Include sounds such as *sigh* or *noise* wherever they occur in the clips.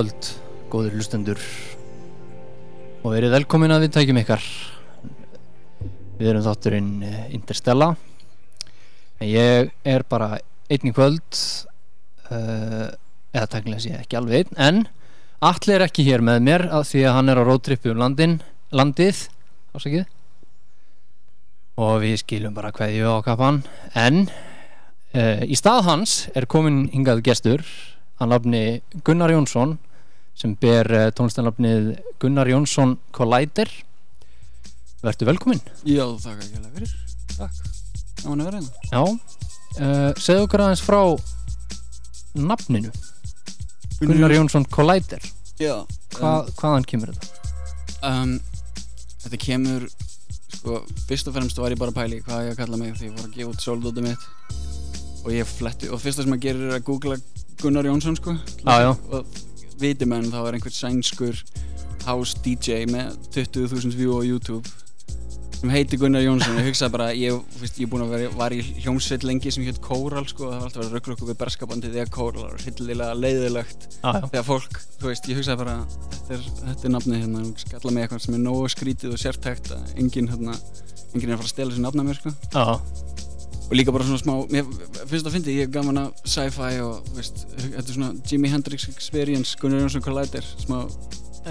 Kvöld, góður hlustendur. Og verið velkomin að við tækjum ykkar. Við erum þátturinn eh, Interstella en ég er bara einn í kvöld uh, eða tæknilega sé ég ekki alveg einn en Alli er ekki hér með mér að því að hann er á rótrippi um landin, landið ásakið. Og við skiljum bara hverju á kapan en uh, í stað hans er komin hingað gestur hann lafni Gunnar Jónsson sem ber uh, tónlistanlafnið Gunnar Jónsson Collider. Vertu velkomin. Já, þakka ekki alveg fyrir. Takk, gaman að vera hérna. Já, uh, segðu okkur aðeins frá nafninu. Gunnar Jónsson Collider. Já Hva, Hvaðan kemur þetta? um, Þetta kemur sko, fyrst og fremst var ég bara pæli hvað ég að kalla mig því ég var að gefa út sóldóti mitt. Og ég fletti og fyrsta sem að gera er að googla Gunnar Jónsson sko. Já. og viti menn þá er einhvern sænskur house DJ með 20.000 view á YouTube sem heiti Gunnar Jónsson. Ég hugsaði bara, ég, ég búin að vera var í hljómsveit lengi sem hétt Kóral sko, það var alltaf að ruggla okkur við berskapandi þegar Kóral var hildilega leiðilegt já, þegar fólk, þú veist, ég hugsaði bara þetta er, þetta er nafnið hérna, skalla mig eitthvað sem er nógu skrítið og sértækt að enginn hérna, enginn er að fara að stela þessu nafna mér sko. já, og líka bara svona smá, mér finnst það að fyndi ég er gaman að sci-fi og veist, þetta er svona Jimi Hendrix Experience Gunnar Jónsson Collider, smá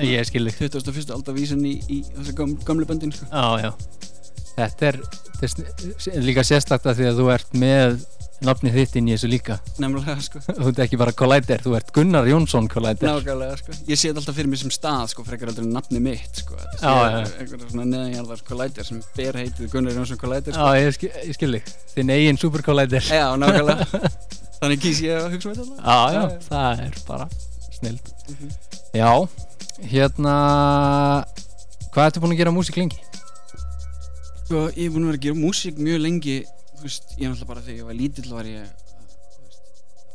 ég skil þig 21. aldar vísin í, í þessu göm, gömlu böndin sko. Já, já Þetta er, þetta er líka sérstakt að því að þú ert með nafnið þitt inn í þessu líka nefnilega sko. *laughs* Þú ert ekki bara Collider, þú ert Gunnar Jónsson Collider nákvæmlega sko. ég sé alltaf fyrir mér sem stað sko, frekar aldrei nafni mitt sko. Já, sé já. einhverja svona neðanjarðar Collider sem ber heitið Gunnar Jónsson Collider sko. Já, ég skil, ég skil þig Þinn eigin Super Collider Já, Já, nákvæmlega *laughs* Þannig kýs ég að hugsa með þetta já, það er bara snild Mhm. Já, hérna Hvað ertu búin að gera músík lengi? Sko, ég er búin að vera að gera músík mjög lengi veist, ég náttúrulega bara þegar ég var lítill var ég uh, veist,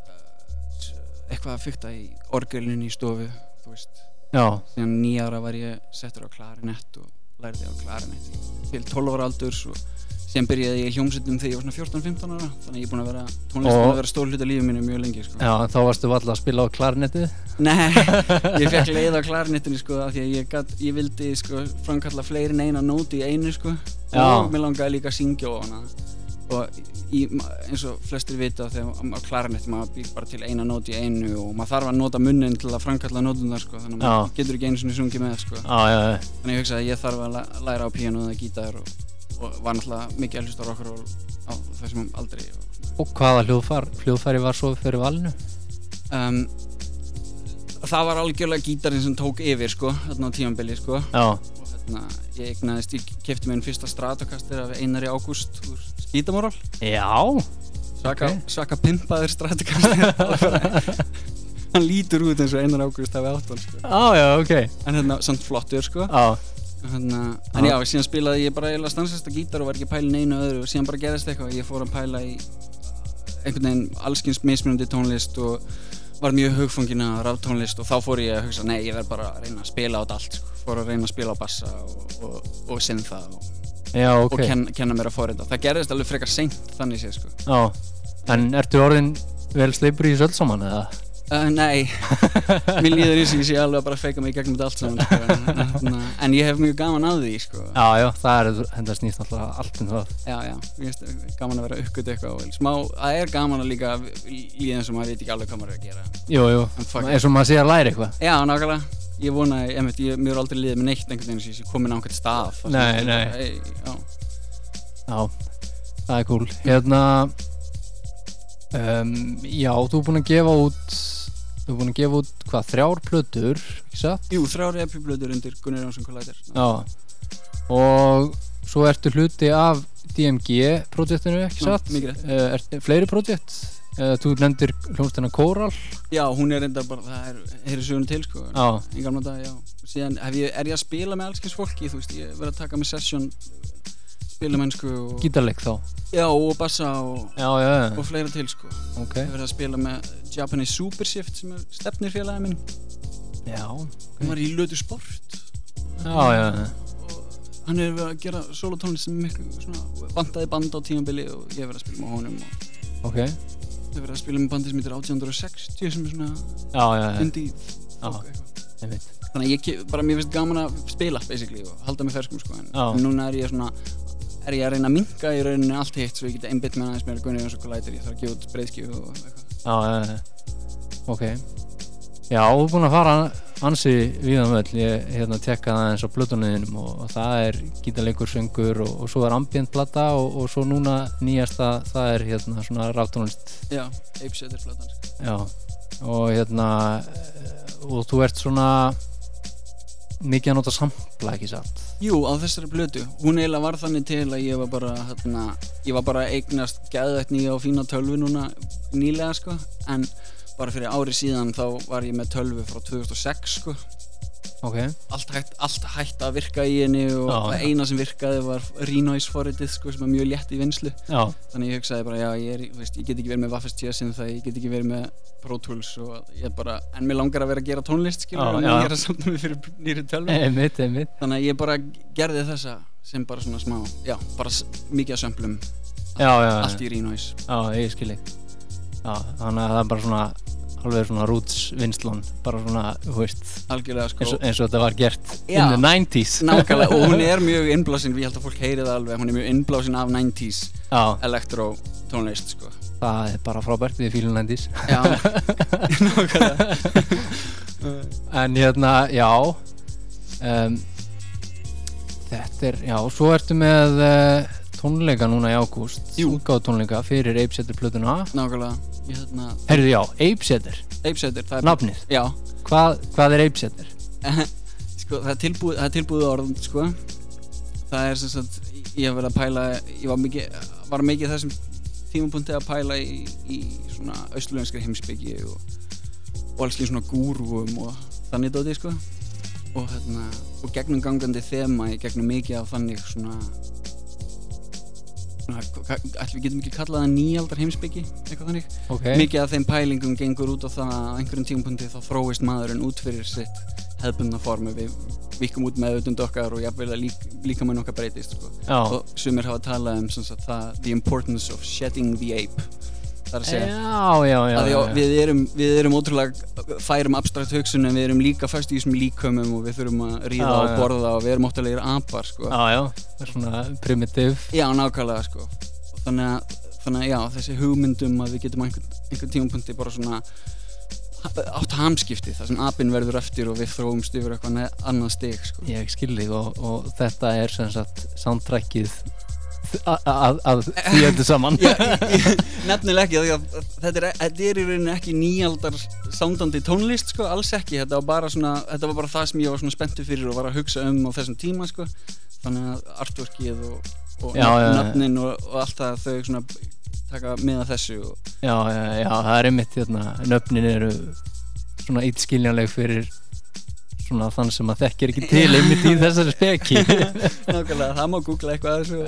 uh, eitthvað að fykta í orgelinu í stofu þú veist, síðan nýjára var ég settur á klarinett og lærði á klarinett til 12 ára og síðan byrjaði ég í hljómsveitum þegar ég var svona 14-15 ára þannig ég er búin að vera, tónlist Og- búin að vera stór hluta lífið mínu mjög lengi sko. já, þá varstu valla að spila á klarnettið Nei, *laughs* ég fekk leið á klarinettinu sko af því að ég, gat, ég vildi sko framkalla fleiri en eina nóti í einu sko. Já. og mér langaði líka að syngja á. hana og í, eins og flestir vita þegar á klarinetti maður býr bara til eina nóti í einu og maður þarf að nota munnin til að framkalla nótundar sko þannig að maður getur ekki einu sinni sungið með sko. Já, já, já, þannig ég hugsaði að ég þarf að læ- læra á píanu eða gítar og, og var náttúrulega mikið hlusta á rock'n'roll á þessum aldrei og, og hvaða hljóðfar, hljóðfæri var svo fyrir valinu? um, það var algjörlega gítarinn sem tók yfir sko þarna á tímambili sko hérna, ég eignaðist, ég kefti mér einn fyrsta Stratocaster af Einari Ágúst úr Skítamóral já, svaka, Ok. svaka pimpaður Stratocaster. *laughs* Hann lítur út eins og Einar Ágúst hafi átt hann sko. já, já, ok. En hérna, samt flottur sko. Já, hérna, en já, síðan spilaði ég bara eiginlega stansasta gítar og var ekki að pæla í neinu öðru. Og síðan bara gerðist eitthvað, ég fór að pæla í einhvern veginn allskins mismunandi tónlist og var mjög hugfangin að ráftónlist og þá fór ég að hugsa nei, ég verð bara að reyna að spila á þetta allt sko. fór að reyna að spila á bassa og, og, og synða og, já, ok og ken, kenna mér að forrita það gerðist alveg frekar seint þannig séð sko. Já, en ertu orðin vel sleipur í saman eða? Uh, nei, *laughs* mér líður eins og ég sé alveg að bara feika mig í gegnum þetta allt saman sko. en, en, en ég hef mjög gaman að því sko. Já, já, það er, þetta snýst alltaf allt um það. Já, já, mér finnst gaman að vera uppgötu eitthvað og smá, það er gaman að líka líðan sem maður veit ekki alveg hvað maður er að gera. Jú, jú, En eins og maður sé að læra eitthvað. Já, nákvæmlega, ég vona ég, ég, ég, mér er aldrei líðið með neitt einhvern veginn sem ég komin á einhvern sem Nei, ég- nei. Ei, já, Já, það er cool. Hérna um, Já, þú er búin að gefa út Þú er búin að gefa út, hvað, þrjár plötur Ekki satt? jú, þrjár epiblöður undir Gunnar Jónsson Collider Og svo ertu hluti af DMG projektinu, ekki satt? mikið rétt. er, Fleiri projekt? Uh, þú nefndir hljómsdana Kóral já, hún er reyndar bara, það er, heyri söguna til sko í gamla dag, já síðan ég, er ég að spila með allskins fólki þú veist, ég verið að taka með session spila mennsku og, gítarleik þá? Já, og bassa og, Já, já, já, og fleira til sko. Ok. Ég verið að spila með Japanese Super Shift sem er stefnir félagi minn. Já, hann var í lötu sport. Já, já, og hann er verið að gera solotónlist sem miklu svona bandaði band á tímabili og ég verið að spila með honum ok. Ég verið að spila með bandi sem heitir 1860 sem er svona eitthvað. einmitt. Þannig að ég bara mér finnst gaman að spila basically og halda mig ferskum sko en, en núna er ég svona er ég að reyna að minka í rauninni allt hitt svo ég geti einbytt með aðeins meira gunni og svo hvað lætir ég þarf að gefa út breyðskjöfu og eitthvað. Já, ok. Já, þú er búin að fara ansi viðan völl, ég hérna tekkaði aðeins á blötunniðinum og, og það er gítarleikur, söngur og, og svo er ambient plata og, og svo núna nýjasta það er hérna svona ráftónlist já, Apesetter platan sko. Já, og hérna og þú ert svona mikið að nota sampla ekki satt Jú, á þessari blötu, hún eiginlega var þannig til að ég var bara hérna, ég var bara eignast geðvægt nýja og fína tölvu núna nýlega sko. En bara fyrir ári síðan þá var ég með tölvu frá 2006 sko Ok, allt hægt, allt hægt að virka í henni og Já, það eina sem virkaði var Renoise forritið sko sem er mjög létt í vinslu já, þannig ég hugsaði bara já ég, er, veist, ég get ekki verið með Waffles TSN það ég get ekki verið með Pro Tools bara, en mér langar að vera að gera tónlist skilur en ég er að samta mig fyrir nýri einmitt þannig að ég bara gerði þessa sem bara svona smá, já, bara mikið að sömplum, allt í Renoise já, ég skil ekki Já, þannig að það er bara svona alveg svona roots vinslan bara svona, þú veist sko. eins og, eins og þetta var gert Já. in the 90s nákvæmlega, og hún *laughs* er mjög innblásin ég held að fólk heyri það alveg, hún er mjög innblásin af 90s Já, elektro tónlist sko. Það er bara frábært við fílum 90s já, *laughs* nákvæmlega. En hérna, já um, Þetta er, já, svo ertu með uh, tónleika núna í ágúst útgáð tónleika fyrir Apesetter plötuna. Nákvæmlega, hérna Herðu, já, Apesetter, Apesetter, það er nafnið já, Hvað, hvað er Apesetter? *laughs* sko, það er tilbúið, það er tilbúið orð sko. það er sem sagt ég hef verið að pæla ég var mikið, var mikið þessum tímapunkti að pæla í, í svona austurlenskri heimsbyggi og, og alls svona gúrúum og þannig dóti sko og hérna, og gegnum gangandi þema í gegnum mikið af þannig svona við getum ekki kallað það nýjaldar heimsbyggi eitthvað þannig. Ok, mikið af þeim pælingum gengur út á það að einhverjum tímapunkti þá þróist maðurinn út fyrir sitt hefðbundna formi við vikum út með auðvitund okkar og jafnvel að lík, líka mann okkar breytist sko. og sumir hafa talað um sagt, það, the importance of shedding the ape. að já, já, já, já, við, erum, við erum ótrúlega færum abstrakt hugsun en við erum líka fæst í þessum líkömmum og við þurfum að ríða Já, og borða og við erum óttalegir apar sko. já, já, það er svona primitiv. Já, nákvæmlega sko. Þannig að, þannig að já, þessi hugmyndum að við getum einhvern, einhvern tímapunkti bara svona átt hamskipti þar sem apinn verður eftir og við þróumst yfir eitthvað annað stig sko. Ég skil þig og, og þetta er sem sagt soundtrackið að- því öllu saman. Já, ég, nefnilega ekki að þetta er, þetta er í rauninni ekki nýjaldar sándandi tónlist sko, alls ekki. Þetta var svona, þetta var bara það sem ég var spenntu fyrir og var að hugsa um á þessum tíma sko. Þannig að artworkið og, og Já, nöfnin og, og allt það þau svona taka með þessu og, Já, já, það er einmitt hérna, nöfnin eru svona ítskiljanleg fyrir svona þann sem að þekkir ekki til einmitt í *laughs* þessari speki *laughs* nákvæmlega, það má googla eitthvað að þessu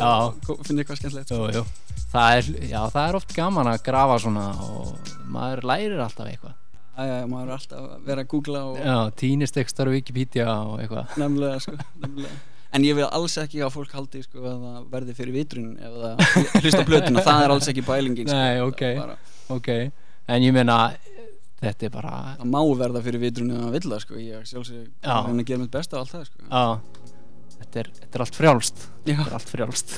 og finna eitthvað skemmtilegt sko. Það það er oft gaman að grafa svona og maður lærir alltaf eitthvað Já, já, maður er alltaf að vera að googla og Já, týnistekstar og Wikipedia og eitthvað nefnilega, sko, nefnilega. En ég vil alls ekki að fólk haldi sko, að það verði fyrir vitrun ef það *laughs* hlusta á plötuna, það er alls ekki pælingin sko. Nei, ok. Það er bara, Ok, en ég meina þetta er bara Það má verða fyrir vitrun ef það vill það sko. Ég sjálfsög Já. að að gera mitt besta á allt það sko. Þetta er, þetta er allt frjálst Já, Þetta er allt frjálst.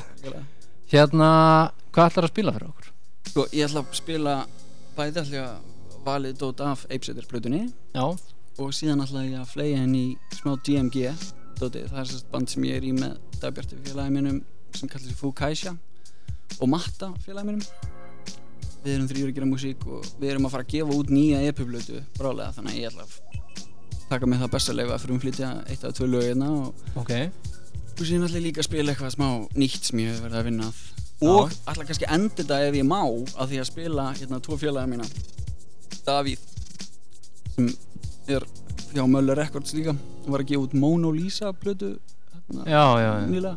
Hérna, hvað ætlar að spila fyrir okkur? Sko, ég ætla að spila bæði ætla að valið dót af Apesetter plötunni Já, og síðan ætla ég að fleia henni í smá DMG dótið, það er sérst band sem ég er í með dagbjarti félagi mínum sem kallar sig Fukaisha og Matta félagi mínum við erum þrýður að gera músík og við erum að fara að gefa út nýja EP-blötu brálega þannig að ég ætla að taka með það besta leifa fyrir umflytja eitt af tvö lögina og, ok. Og síðan ætla ég líka að spila eitthvað smá nýtt sem ég hef verið að vinna að. Og ætla kannski að enda þetta ef ég má að því að spila hérna tvo félaga mína. Davíð sem er hjá Möller Records líka og var að gefa út Mona Lisa plötu hérna, Já, já, já. nýlega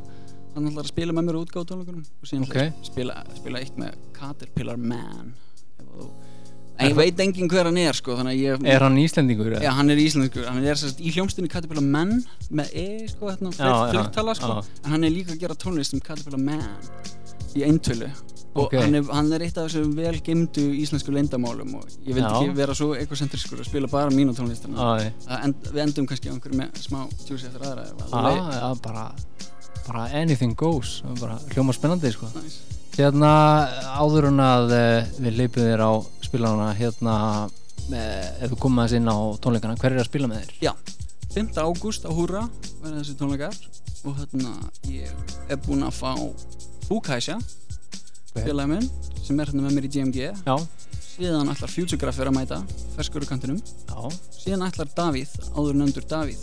hann ætlar að spila með mér á útgáð tónleikunum og síðan Ok. ætla ég að spila, spila eitt með Caterpillar Man þú en ég veit engin hver hann er sko ég Er hann Íslendingur? Já, hann er íslenskur, hann er sérst í hljómsdynni Caterpillar Man með E, sko, hérna, fluttala, sko en hann er líka að gera tónlist um Caterpillar Man í eintölu og Ok. hann, er, hann er eitt af þessum vel gemdu íslensku leyndamálum og ég Já. ekki vera svo ekosentriskur að spila bara mínu tónlistina Æ, end, við endum kannski á einhverju smá juicy eftir aðra ef að bara bara anything goes bara hljóma spennandi sko. Nice. hérna áður en að eh, við leipum þér á spilarana hérna eh, ef þú komum aðeins inn á tónleikana hver er að spila með þér? Já, 5. ágúst á Húra verða þessi tónleikar og hérna ég er búinn að fá Fúkæsja Ok. félagi minn sem er hérna með mér í GMG Já, síðan ætlar Futuregrapher að mæta ferskur úr kantinum já, síðan ætlar Davíð, áður nöndur Davíð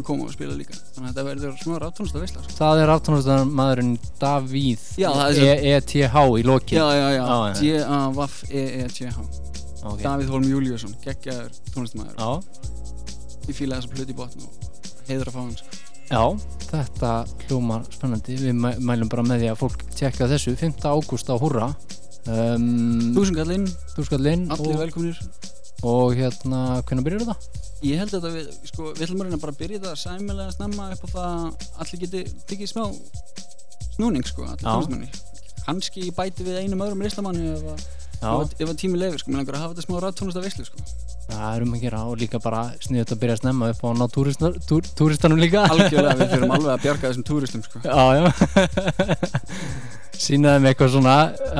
að koma og spila líka þannig að þetta verður smá ráttúnst að veistla sko. það er aftónastarmaðurinn Davíð Já, það er svo- E-E-T-H í lokin Já, já, já. D-A-V-E-E-T-H. Davíð Holm Júliusson, geggjaður tónlistamæður ég fíla þessa plöti í botn og heiður að fá hann sko. já, þetta hljómar spennandi við mæ- mælum bara með því að fólk tjekka þessu 5. ágúst á Húrra um, Þúsungallinn, Þúskallinn allir velkominir og hérna, hvernig byrjar þetta? Ég held að við, sko, við ætlum að reyna bara að byrja þetta sæmilega snemma upp á það að allir geti tekið smá snúning, sko, allir tónlistamenni kannski bæti við einum öðrum listamanni ef að, ef að, að tími lefur, sko, mér langar að hafa þetta smá rættónlist að veislu, sko. Það er um að gera og líka bara sniðut að byrja að snemma upp á að túristanum líka. Algjörlega, við fyrirum *laughs* alveg að bjarga þessum túristum, sko. Já, já Sýnaðum eitthvað svona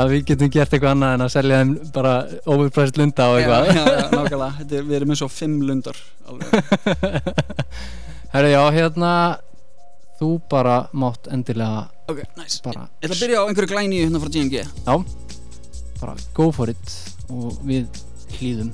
að við getum gert eitthvað annað en að selja þeim bara overpriced lunda og eitthvað. já, já, nákvæmlega, þetta við erum eins og fimm lundar *laughs* Herri, já, hérna þú bara mátt endilega ok, nice. bara, Ég ætla að byrja á einhverju glæni hérna frá GMG já, bara go for it og við hlýðum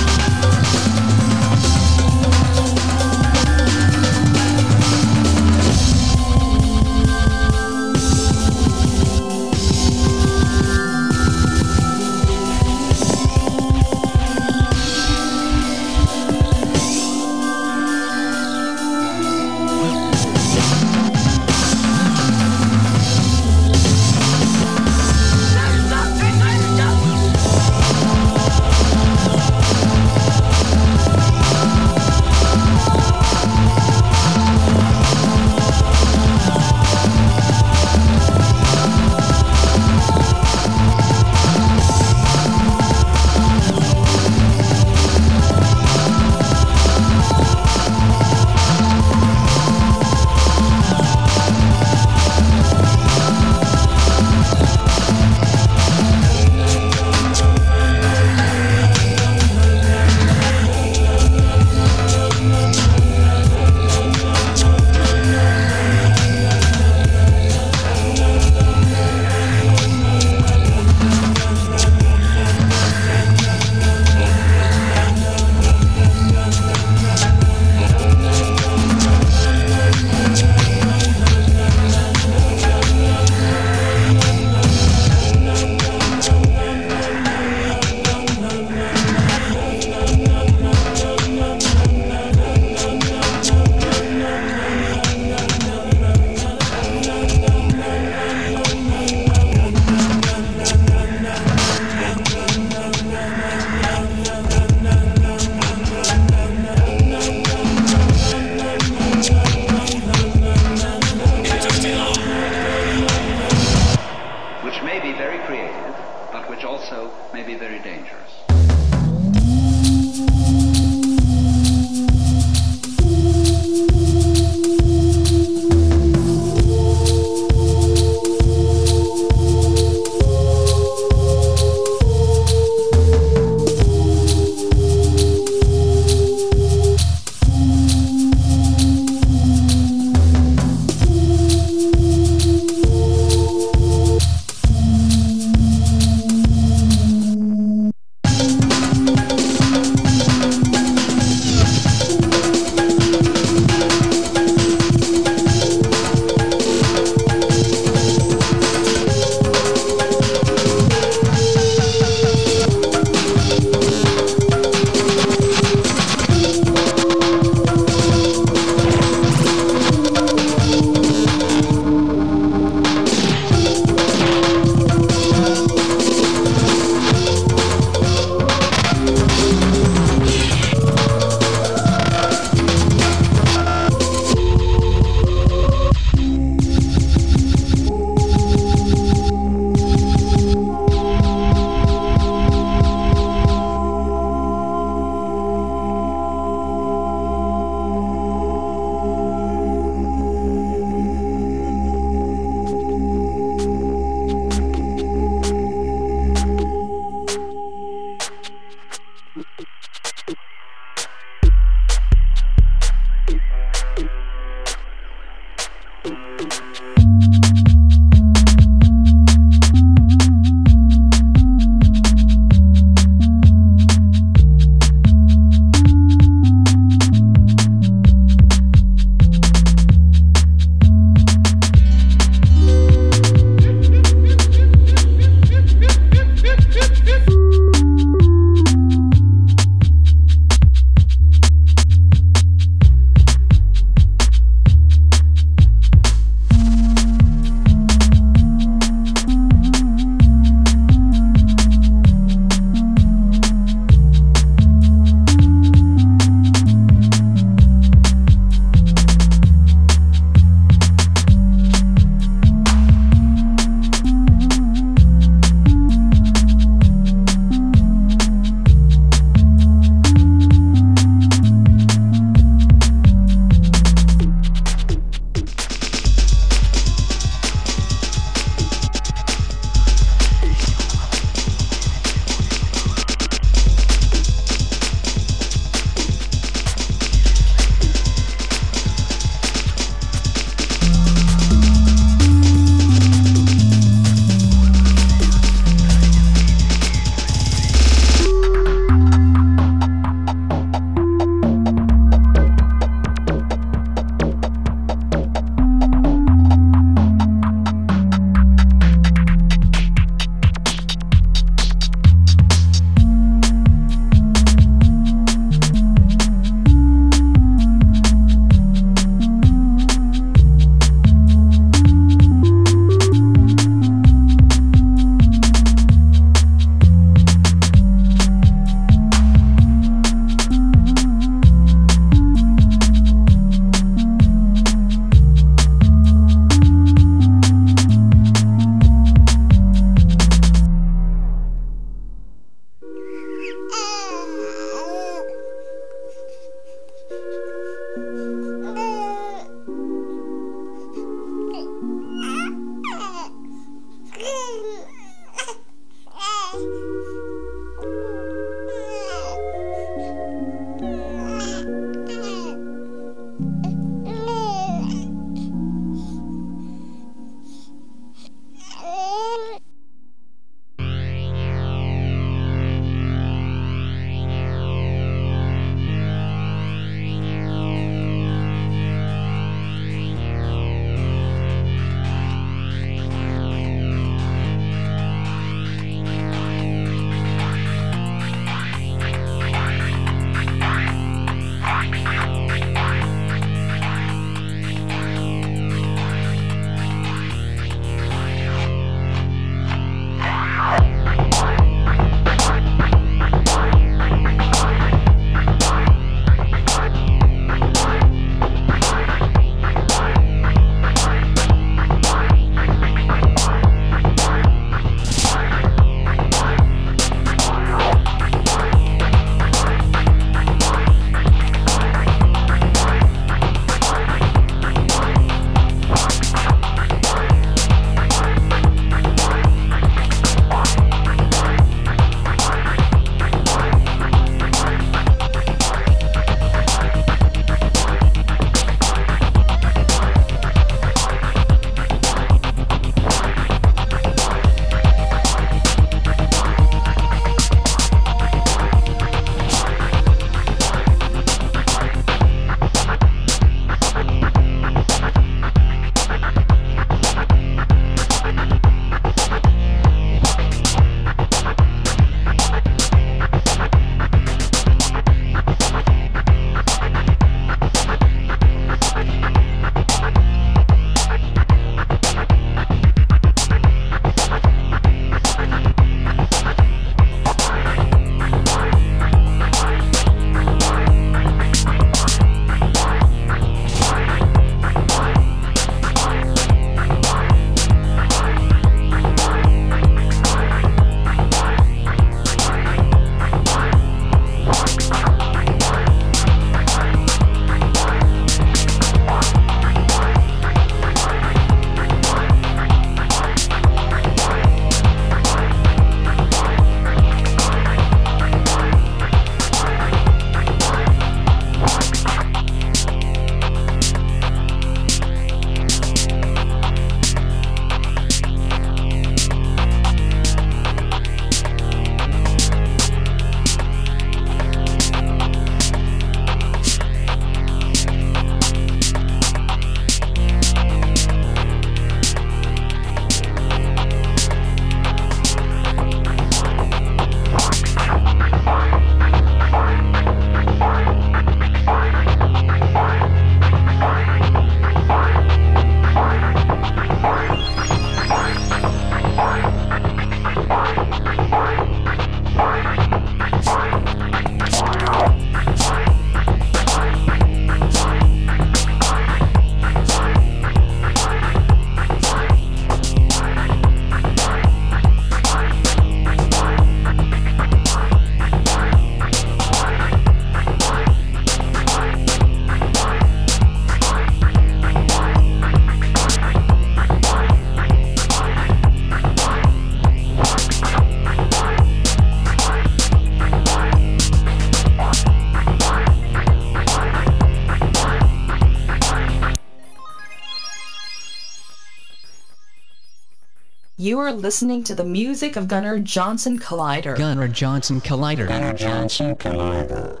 You are listening to the music of Gunnar Johnson Collider. Gunnar Johnson Collider. Gunnar Johnson Collider.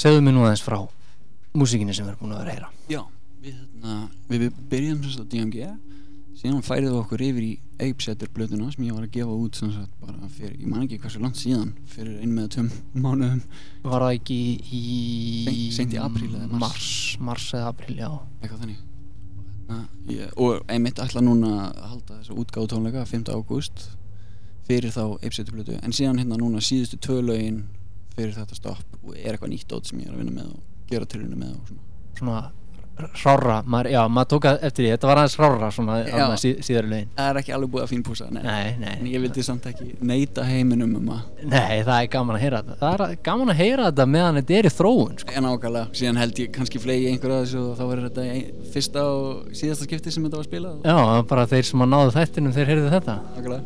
Segðu mér nú aðeins frá músíkinni sem við erum búin að vera að heyra. Já, við, hérna, við, byrjum sem sagt á DMG síðan færið við okkur yfir í Apesetter blötuna sem ég var að gefa út sagt bara fyrir, ég man ekki hversu langt síðan fyrir ein með tveim mánuðum. Var það ekki í Seint- í apríl eða mars? Mars, mars eða apríl, já. Eitthvað þannig. Na, ég, og einmitt ætla núna að halda þessa útgáðu tónleika 5. ágúst fyrir þá Apesetter blötu en síðan hérna núna síðustu tvö lögin fyrir þetta stopp er eitthvað nýtt át sem ég er að vinna með og gera tilvinna með og svona Svona rára, maður, já, maður tók að eftir því Þetta var aðeins rára svona Já. þarna sí, síðari lögin það er ekki alveg búið að fínpúsa nei. Nei, nei, en ég vildi samt ekki neita heiminum um að nei, það er gaman að heyra þetta Það er gaman að heyra þetta meðan þetta er í þróun sko. En ákvæmlega, síðan held ég kannski flegi einhver að þessu og þá verður þetta fyrsta og síðasta skipti sem þetta var spilað Já, bara þeir sem að náðu þættinum þeir heyrðu þetta Ákvæmlega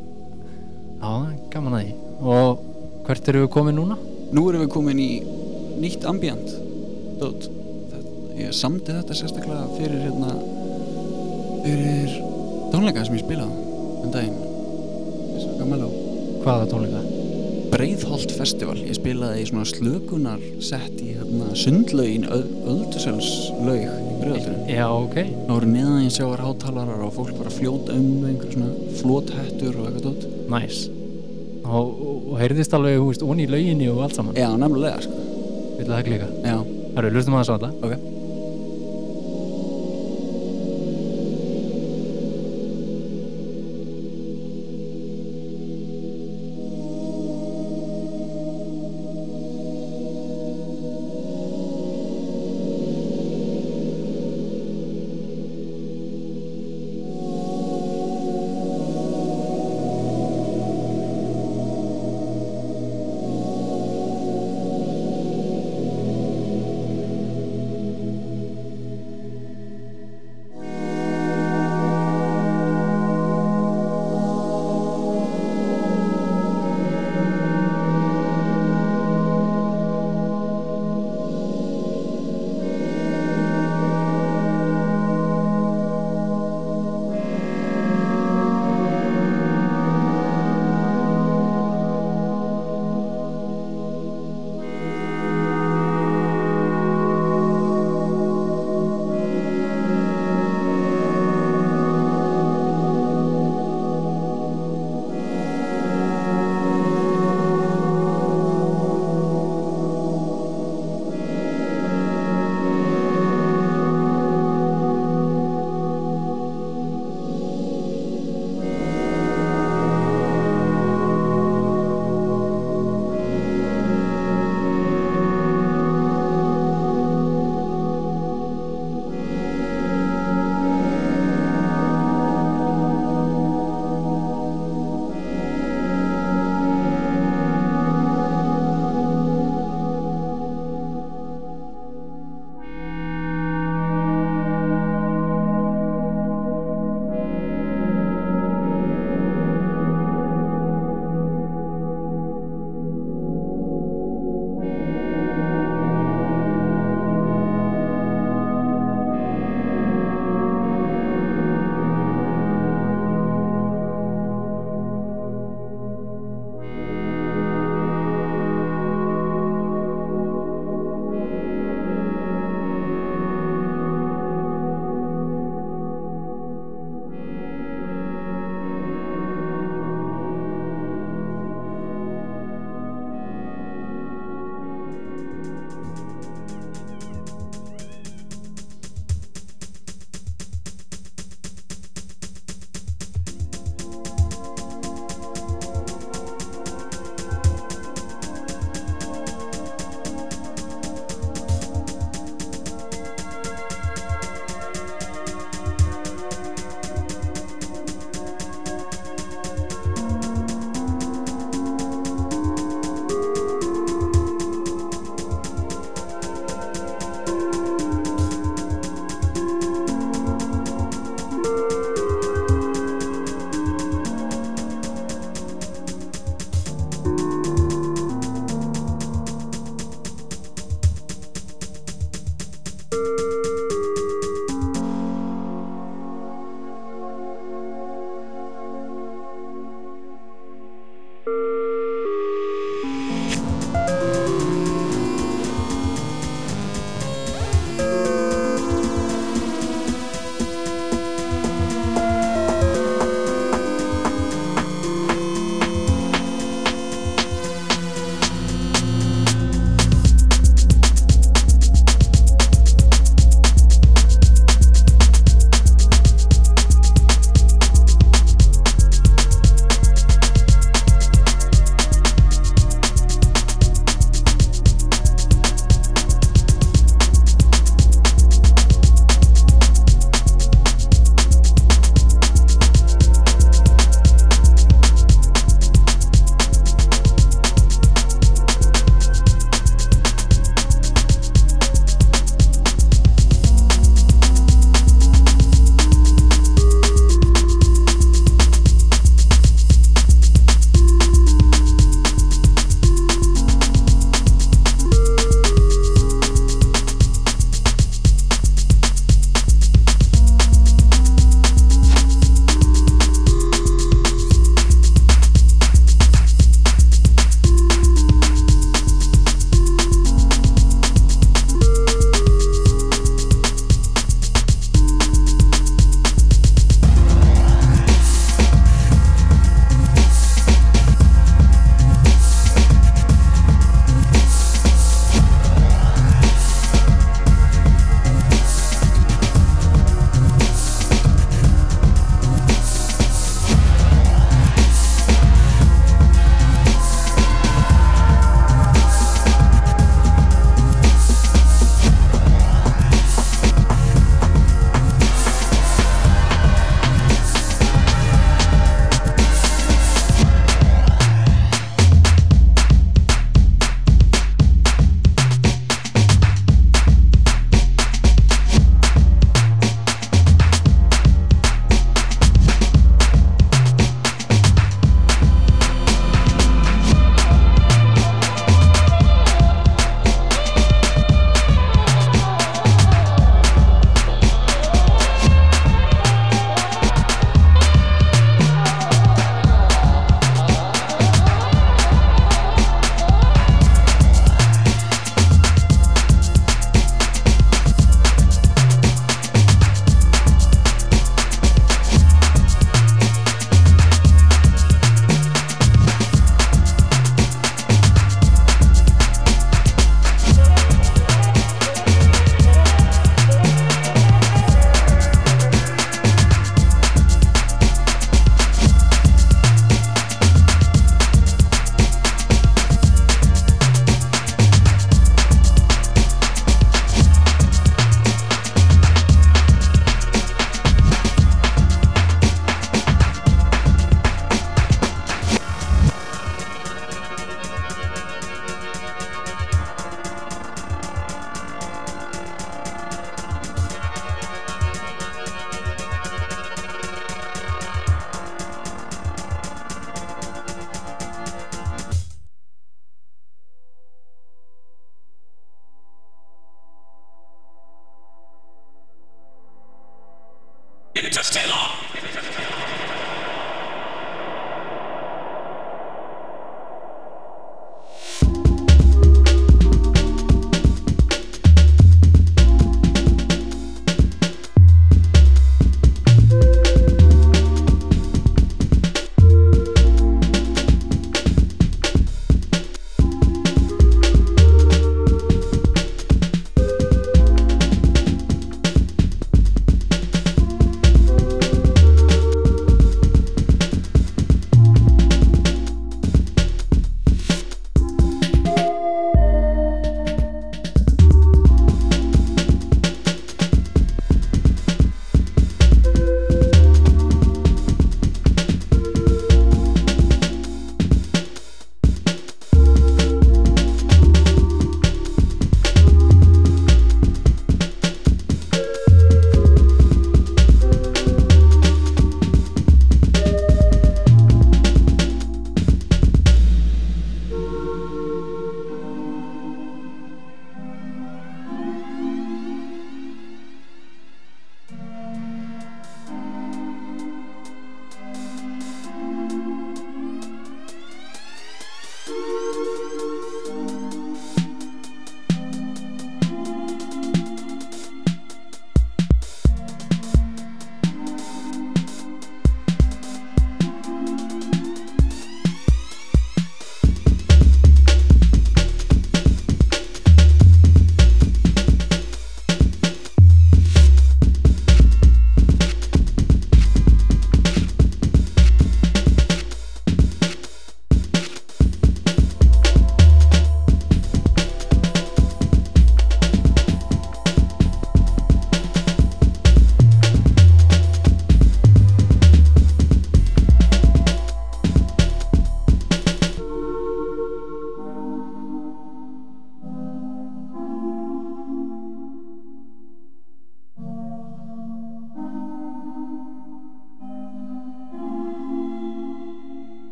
Já, gaman að því Og hvert eru við komin núna? Nú erum við komin í nýtt ambient. Dót Ég samdi þetta sérstaklega fyrir hérna fyrir tónleika sem ég spilaði um daginn. Þessu gammaló Hvaða tónleika? Breiðholt festival. Ég spilaði í svona slökunar sett í hérna sundlaugin Öldusels-laug í Breiðholtinu. Já, ok. Það voru neðan í sjávar hátalarar og fólk var að fljóta um með einhver svona flóthettur og eitthvað dótt. Næs Og, og, heyrðist alveg, hú veist, onni í lauginni og allt saman Já, nefnilega, sko. Vil það ekki líka? Já, Það eru, lustum aðeins á alla ok.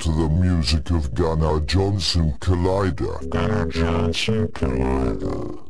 To the music of Gunnar Johnson Collider. Gunnar Johnson Collider.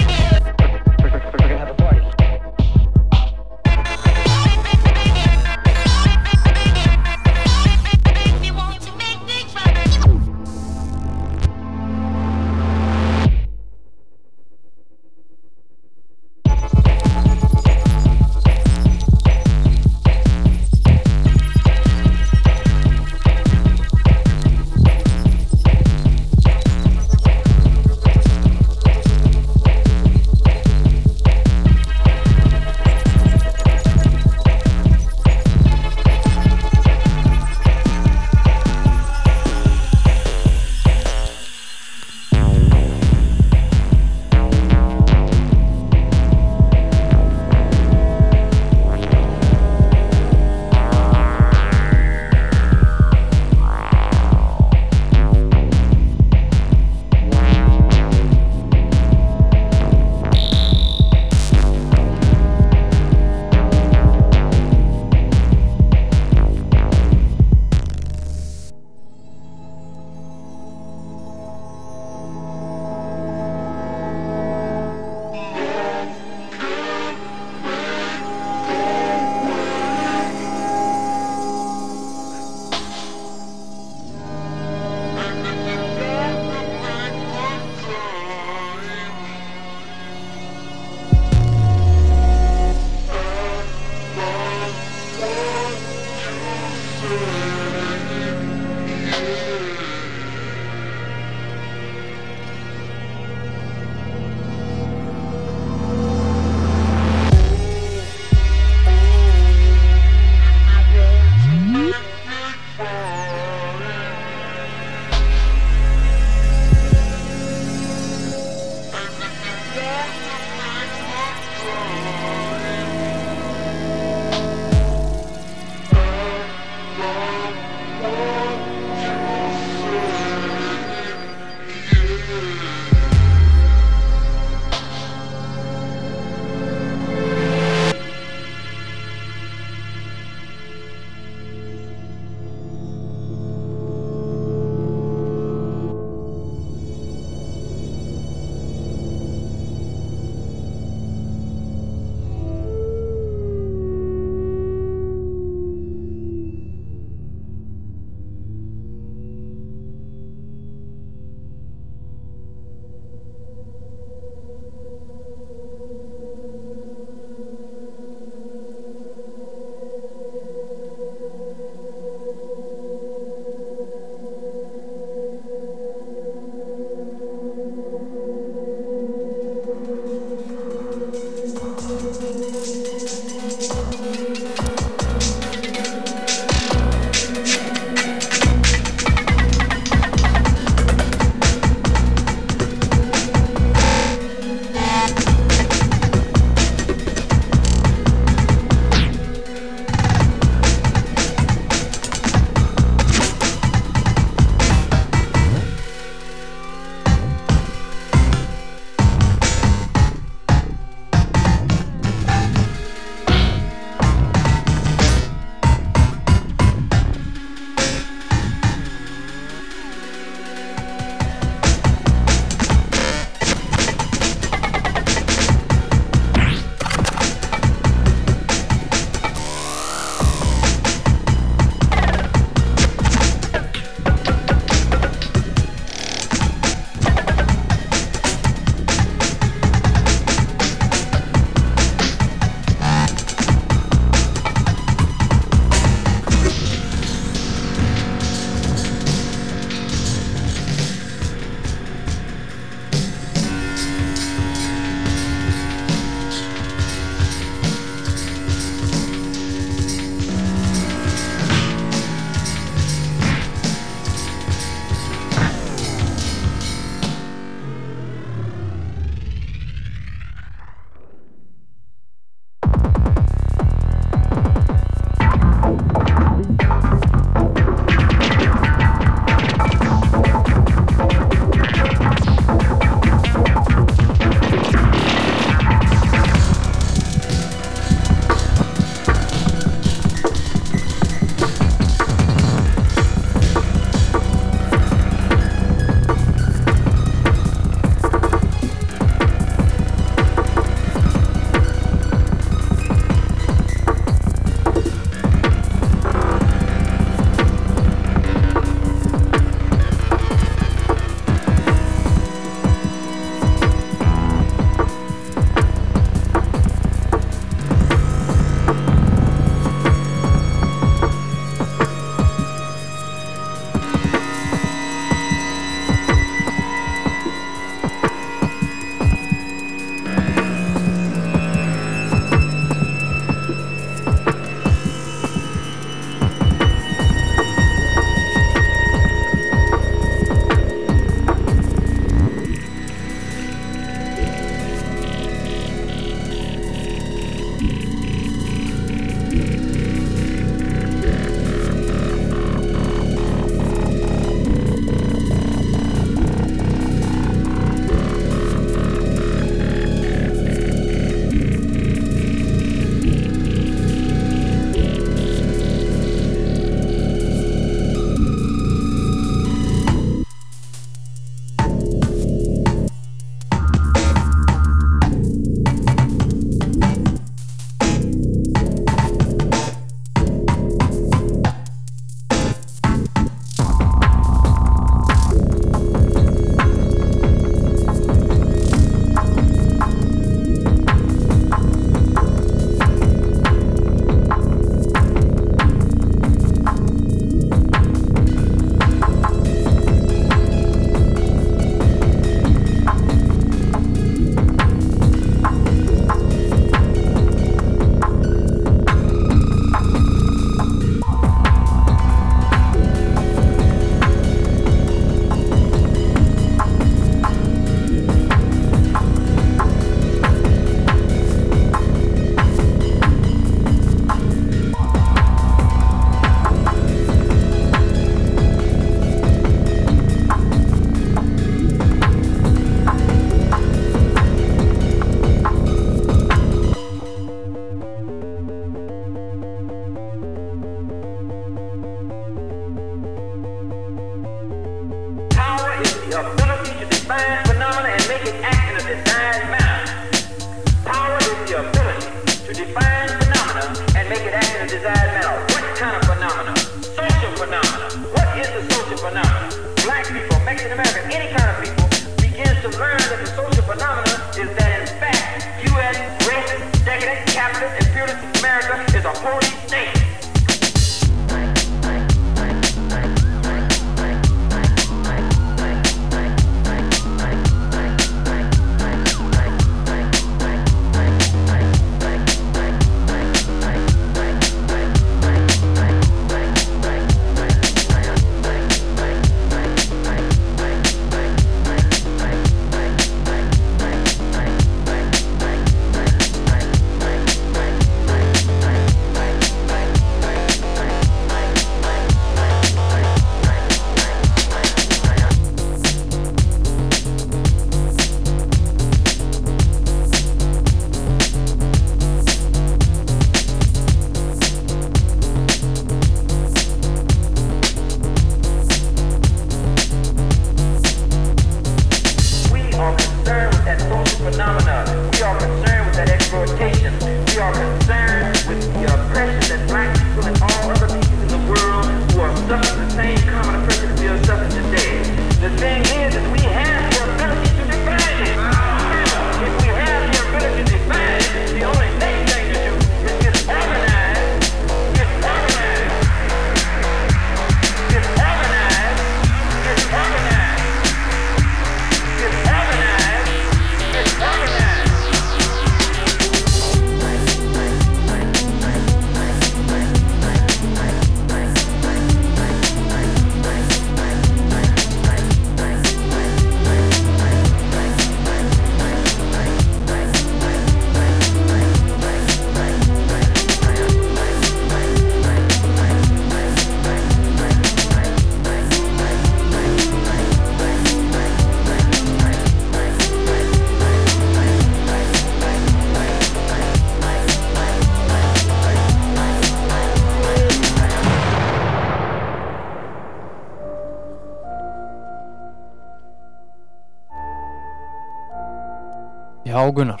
Já, Gunnar,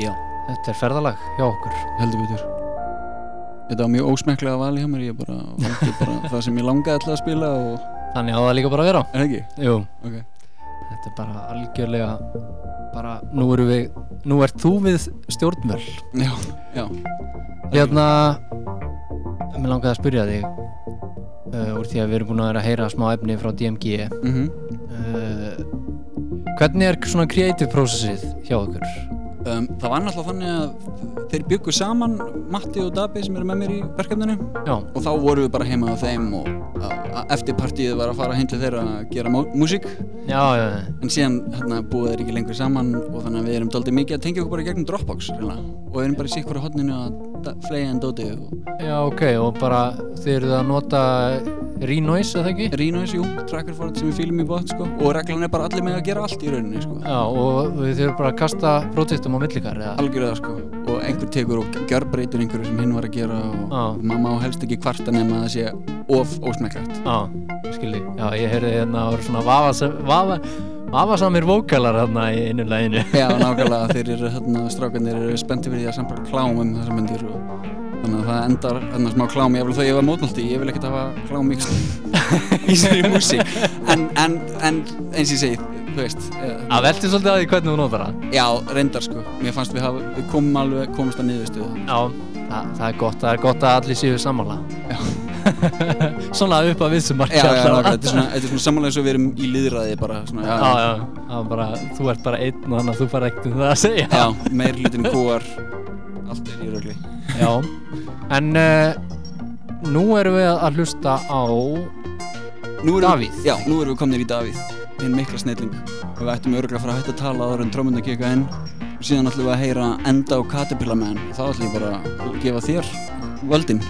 Já, þetta er ferðalag hjá okkur. Heldur betur. Þetta var mjög ósmekklega vali hjá mér Ég bara valdi bara *laughs* það sem ég langaði alltaf að spila og Þannig á það líka bara að vera. Er ekki? Jú, Ok. Þetta er bara algjörlega bara, nú erum við nú ert þú við stjórnvöld. Já, já. Hérna Mér langaði að spyrja þig uh, úr því að við erum búin að vera að heyra smá efni frá DMG mm uh, Hvernig er svona creative processið hjá okkur? um, Það var náttúrulega þannig að þeir byggu saman Matti og Dabi sem eru með mér í verkefninu Já, og þá vorum við bara heima á þeim og a- eftir partíið var að fara heim til þeirra að gera mú- músík en síðan hérna, búið þeir ekki lengur saman og þannig að við erum doldið mikið að tengja okkur bara gegnum Dropbox reyna. og erum bara í sikkur á hotninu að fleia en dóti og já ok, og bara þið eruð að nota Renoise, eða ekki? Renoise, jú, tracker format sem við fýlum í bótt sko. og reglan er bara allir með að gera allt í rauninni sko. Já, og þið eruð bara að kasta projektum á millikar, eða? algjörða sko og einhver tekur og gjörbreytir einhverju sem hinn var að gera og, og mamma á helst ekki kvarta nema að það sé of ósmekklegt Já, skilji Já, ég heyrði hérna að voru svona vafasam, vafa, vafasamir vókalar hérna í einu læginu Já, nákvæmlega, þeir eru hérna, strákanir eru spennti fyrir því að samt klám um þessar myndir og það endar hérna smá klám, ég vil þó ég var mótnálti ég vil ekkert hafa klám í sér *laughs* músík. En, en, en eins og ég segi, þú veist eh, Það velti svolítið að því hvernig þú notar það. Já, reyndar sko, mér fannst við hafa við komum alveg, komumst að niðurstöðu. Já, það, það er gott, það er gott að allir séu sammála. Já. *laughs* Svona upp að nákvæmlega, þetta er svona, samanlega eins og við erum í liðræði bara, svona, já, Já, já, það er bara, þú ert bara einn og þannig að þú fara ekkert um það að segja. Já, meir hlutin kúar allt er í rögli Já, en uh, nú erum við að hlusta á Davíð. Já, nú erum við komnir í Davíð. Hinn mikla snilling. Við ættum örgulega að fara að hætta að tala áður en trómund að kika inn. Og síðan ætlum við að heyra enda á og þá ætlum ég bara að gefa þér völdin.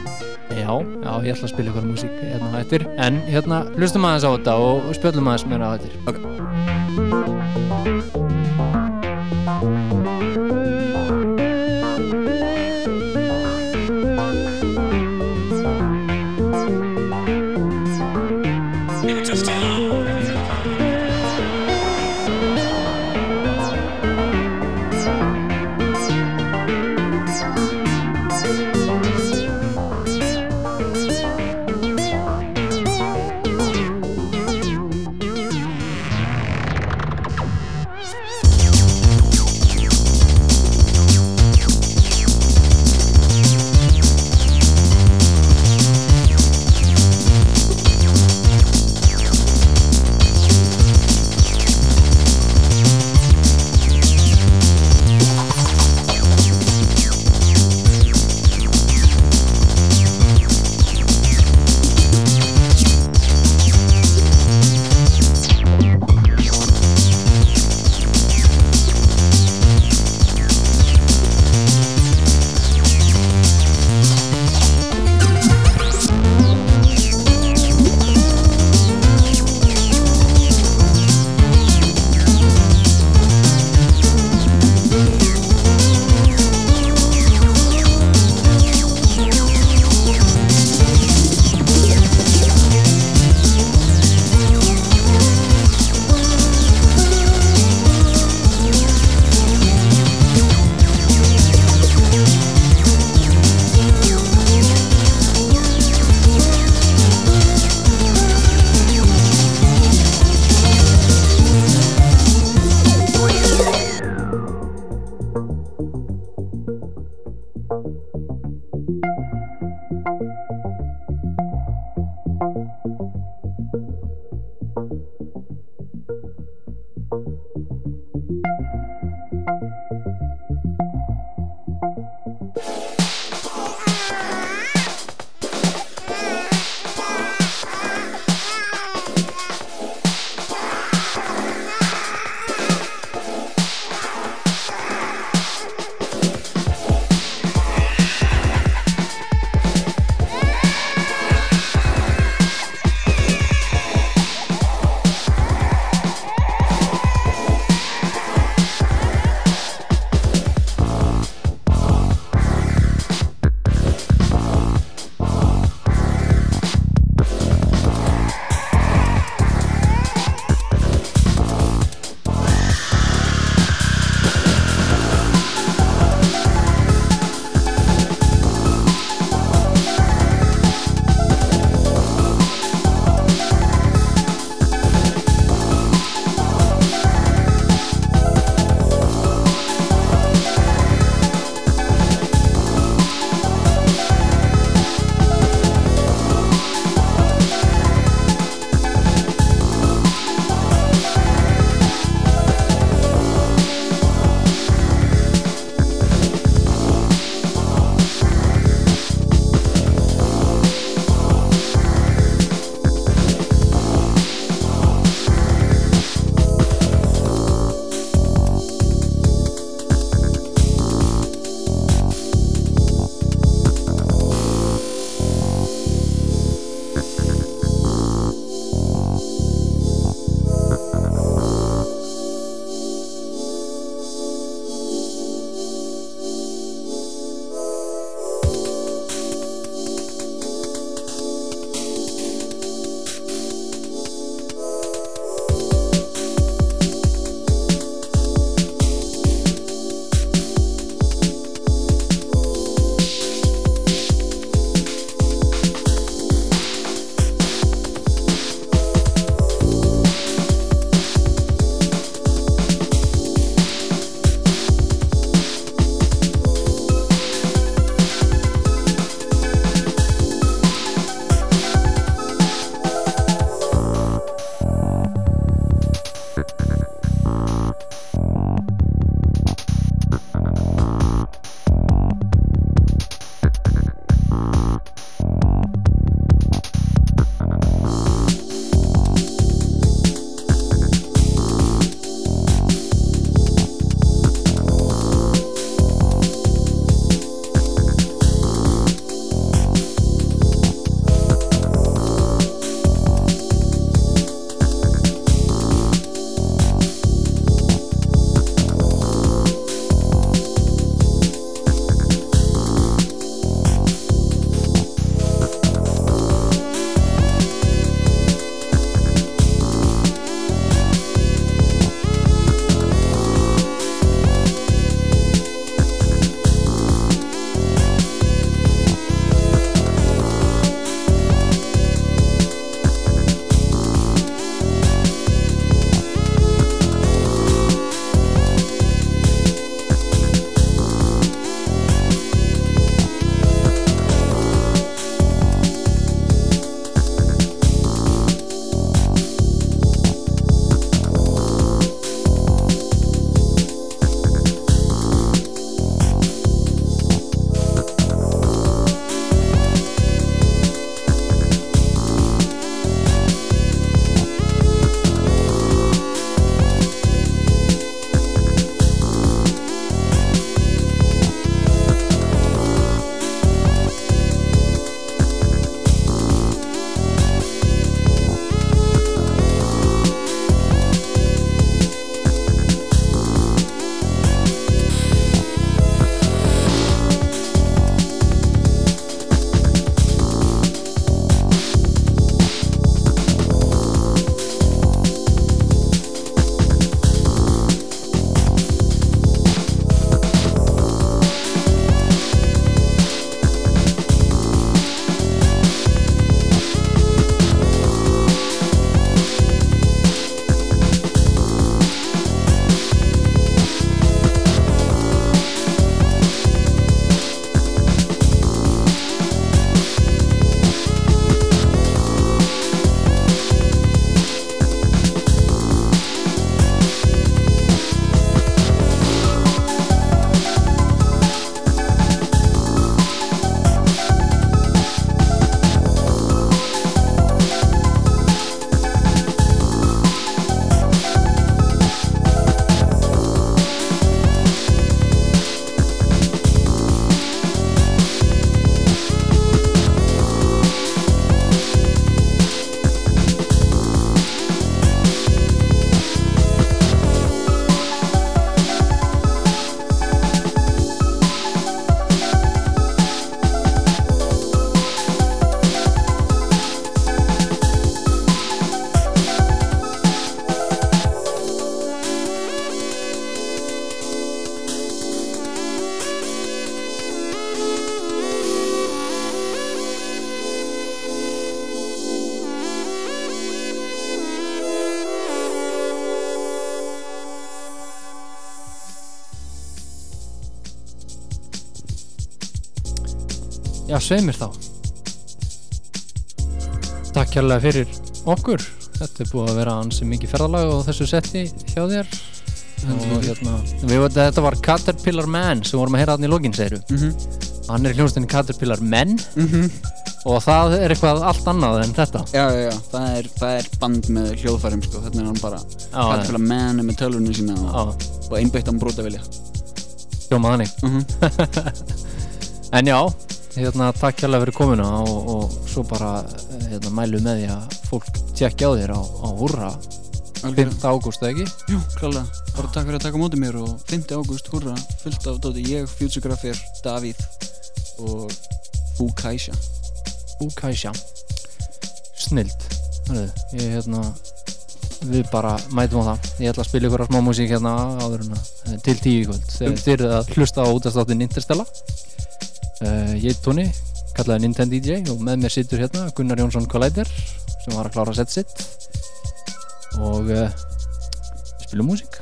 Já, já, ég ætla að spila ykkur músík hérna á eftir. En hérna, hlustum aðeins á þetta og spjöllum aðeins meira á eftir. Ok. Já, sveimir þá. Takk kærlega fyrir okkur. Þetta er búið að vera ansi mikið ferðalag á þessu setti hjá þér. Og hérna, við þetta var Caterpillar Man sem vorum að heyra hann í lokin segiru Mhm. hann er í hljónstinni Caterpillar Men. Mhm. og það er eitthvað allt annað en þetta. Já, já, já, það er, það er band með hljóðfærum sko, þannig er hann bara Já, Caterpillar Man er með tölvunum sína og, og einbeitt án brotavilja hljóma þannig. Mhm. *laughs* En já, hérna, takk kærlega fyrir komuna og, og svo bara hérna, mælu með því að fólk tjekkja á þér á, á húrra. 5. ágúst, eða ekki? Jú, klálega, bara takk fyrir að taka á móti mér og 5. ágúst, hurra, fullt af dóti. Ég, Futuregrapher, Davíð og Fukaisha Úkæsja Snild. Hörðu, ég hérna við bara mætum á það. Ég ætla að spila ykkur á smá músík hérna áður en til tíu í kvöld. Þegar þið eru að hlusta á útastáttin Interstella uh, ég er Tóni kallaði Nintendo DJ og með mér situr hérna Gunnar Jónsson Collider sem var að klára sett sitt. Og uh, spilum músík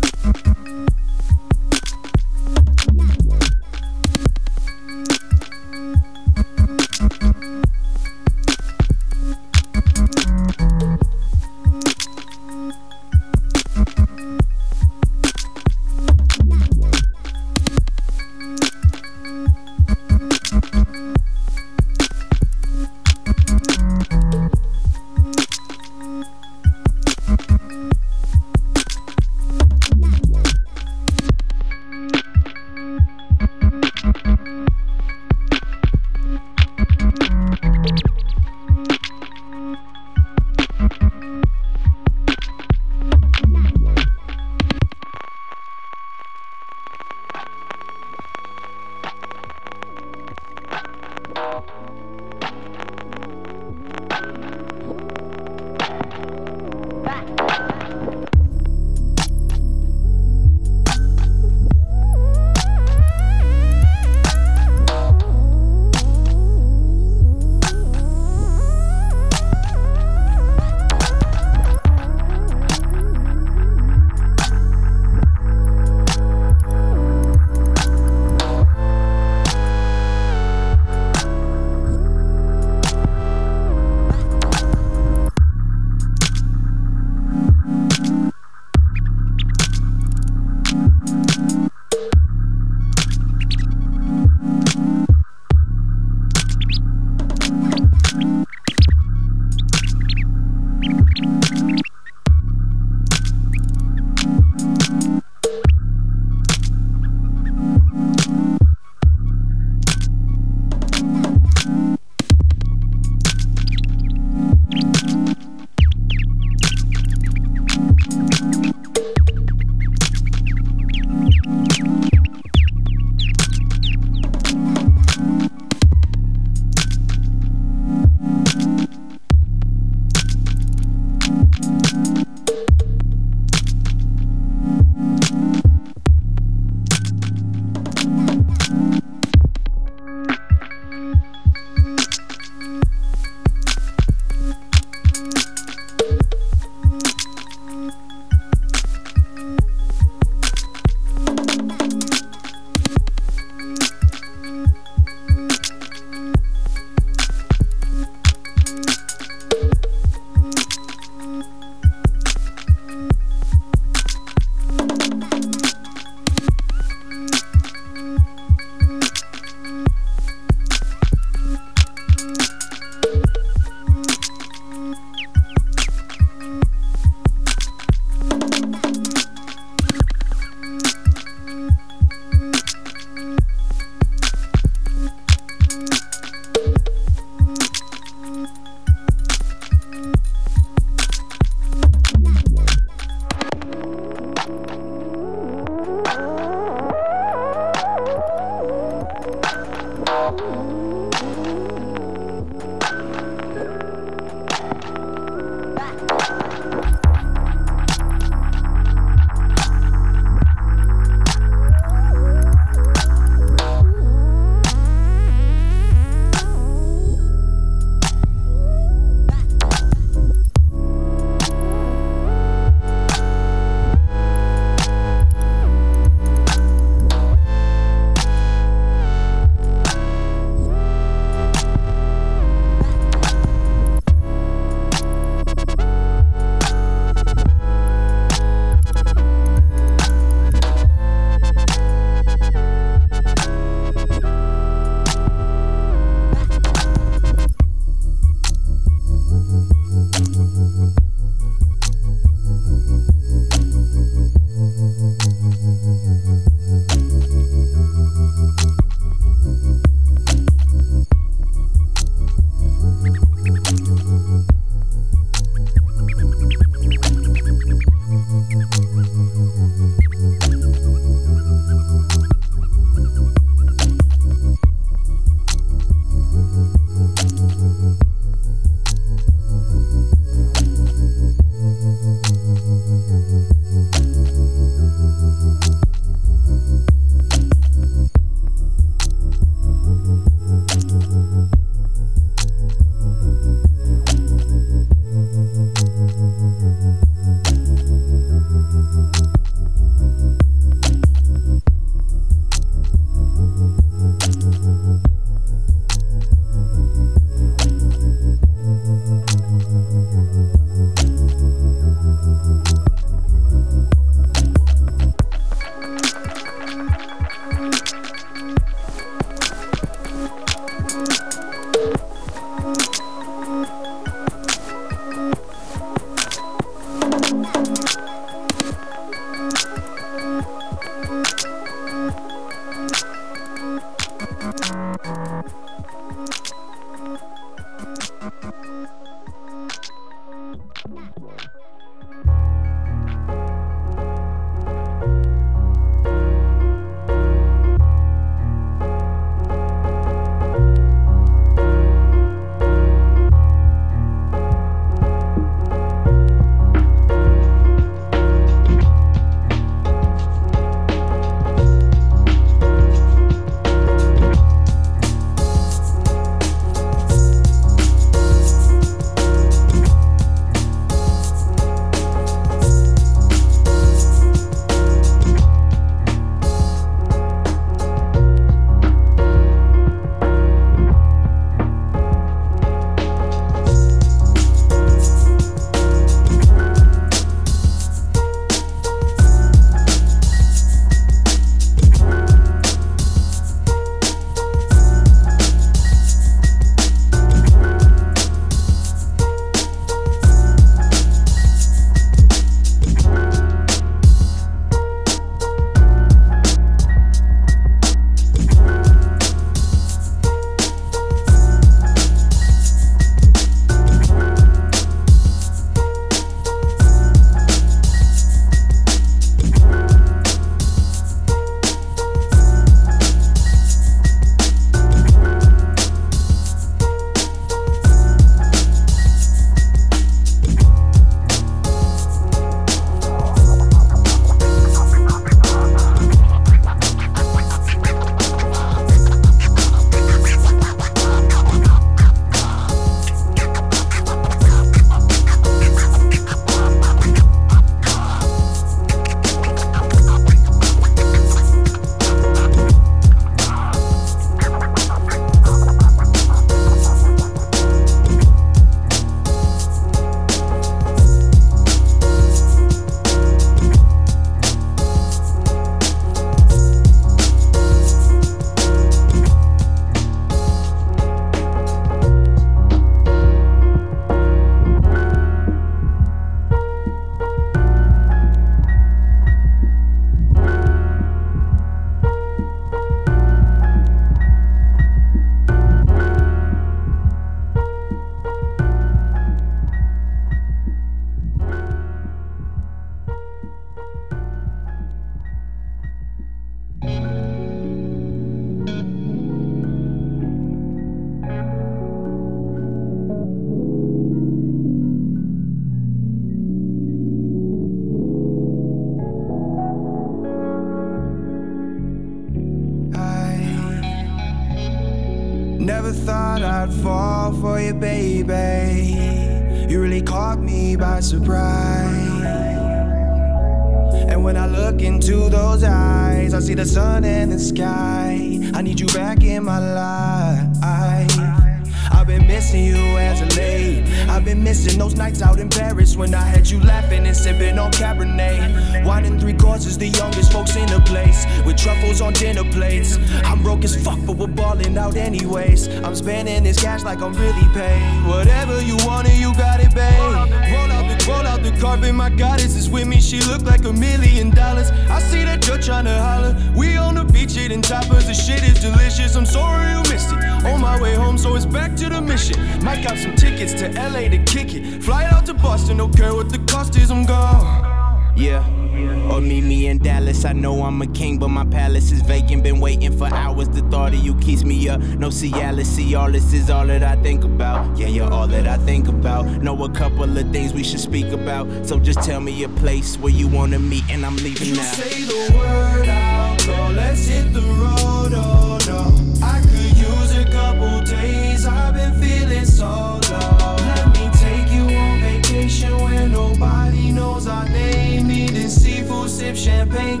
all this is all that I think about. Yeah, you're all that I think about. Know a couple of things we should speak about. So just tell me a place where you wanna meet, and I'm leaving You now. say the word out, girl, let's hit the road, oh no. I could use a couple days, I've been feeling so low. Let me take you on vacation where nobody knows our name. Eating seafood, sip champagne,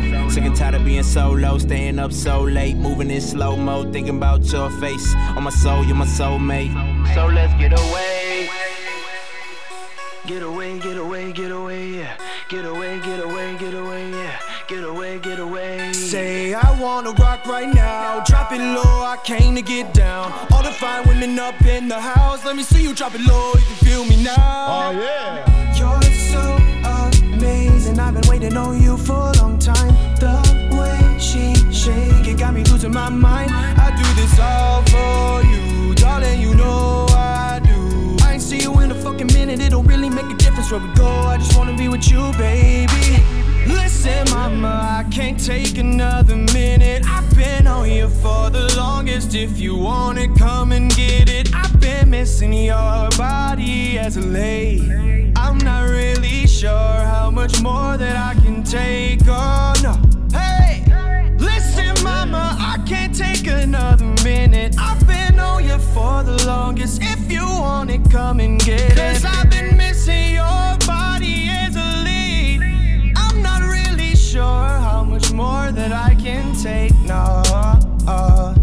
low, sick and tired of being solo, staying up so late, moving in slow mo, thinking about your face. On my soul, you're my soulmate. So let's get away. Get away, get away, get away, yeah. Get away, get away, get away, yeah. Get away, get away. Say I wanna rock right now. Drop it low, I came to get down. All the fine women up in the house. Let me see you drop it low, you can feel me now. Oh yeah. You're so amazing. I've been waiting on you for a long time. The way she shake it got me losing my mind. I do this all for you, darling. You know I do. I ain't see you in a fucking minute. It don't really make a difference where we go. I just wanna be with you, baby. Listen, mama, I can't take another minute. I've been on here for the longest. If you want it, come and get it. I've been missing your body as of late. I'm not really sure how much more that I can take. Oh no, hey, listen, mama, I can't take another minute. I've been on you for the longest. If you want it, come and get it. Cause I've been missing your body as more that I can take. No. Uh,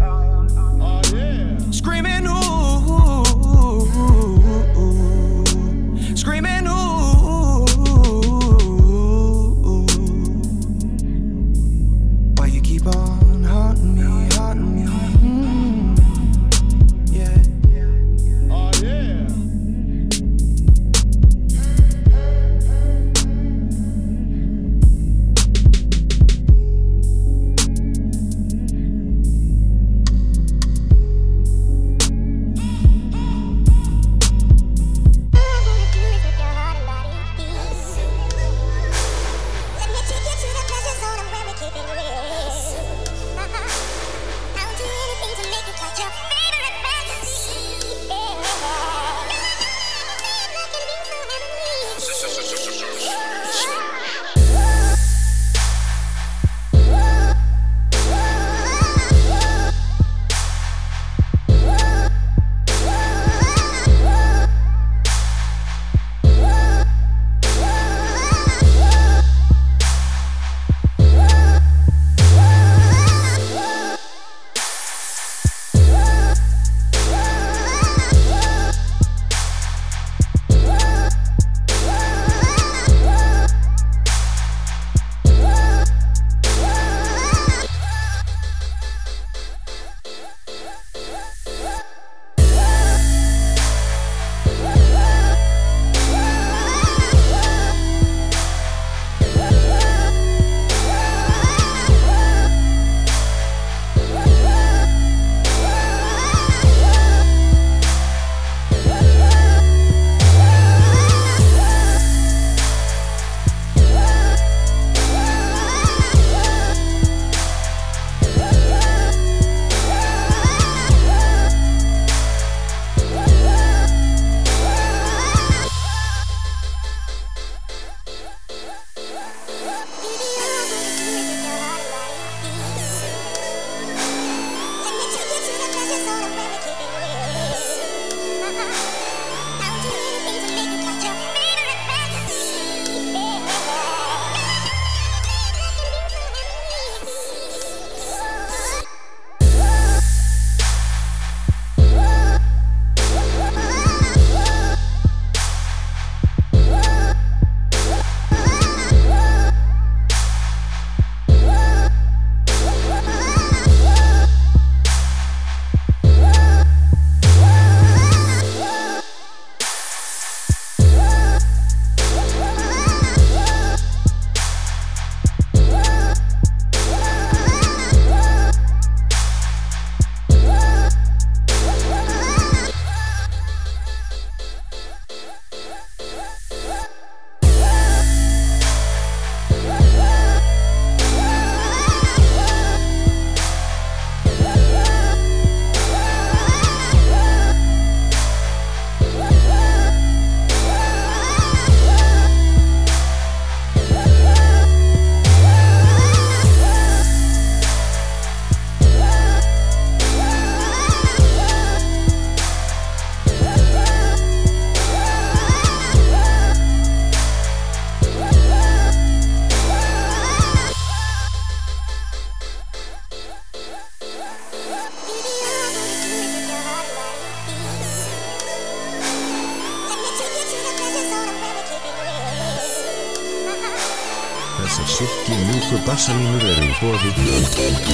Pásame for the...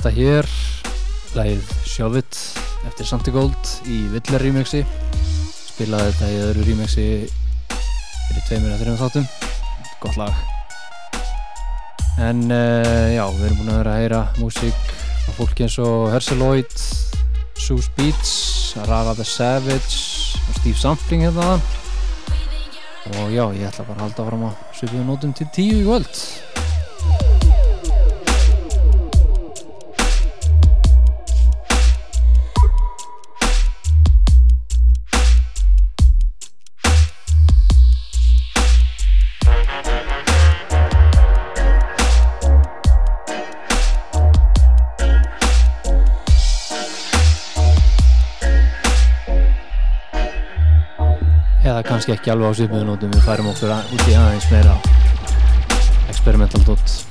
Þetta hér, lagið Sjóvitt eftir Santigold í Villar remixi. Spilaði þetta í öðru remixi fyrir tveimur eða þreim þáttum. Gott lag. En uh, já, við erum búin að vera að heyra músík af fólki eins og Herseloid Sue Beats, Rara the Savage og Steve Sampling hérna og já, ég ætla bara að halda fram á svipuðu nótum til tíu í kvöld kannski ekki alveg á svipuðu nótum. Við færum okkur út í aðeins meira experimental dot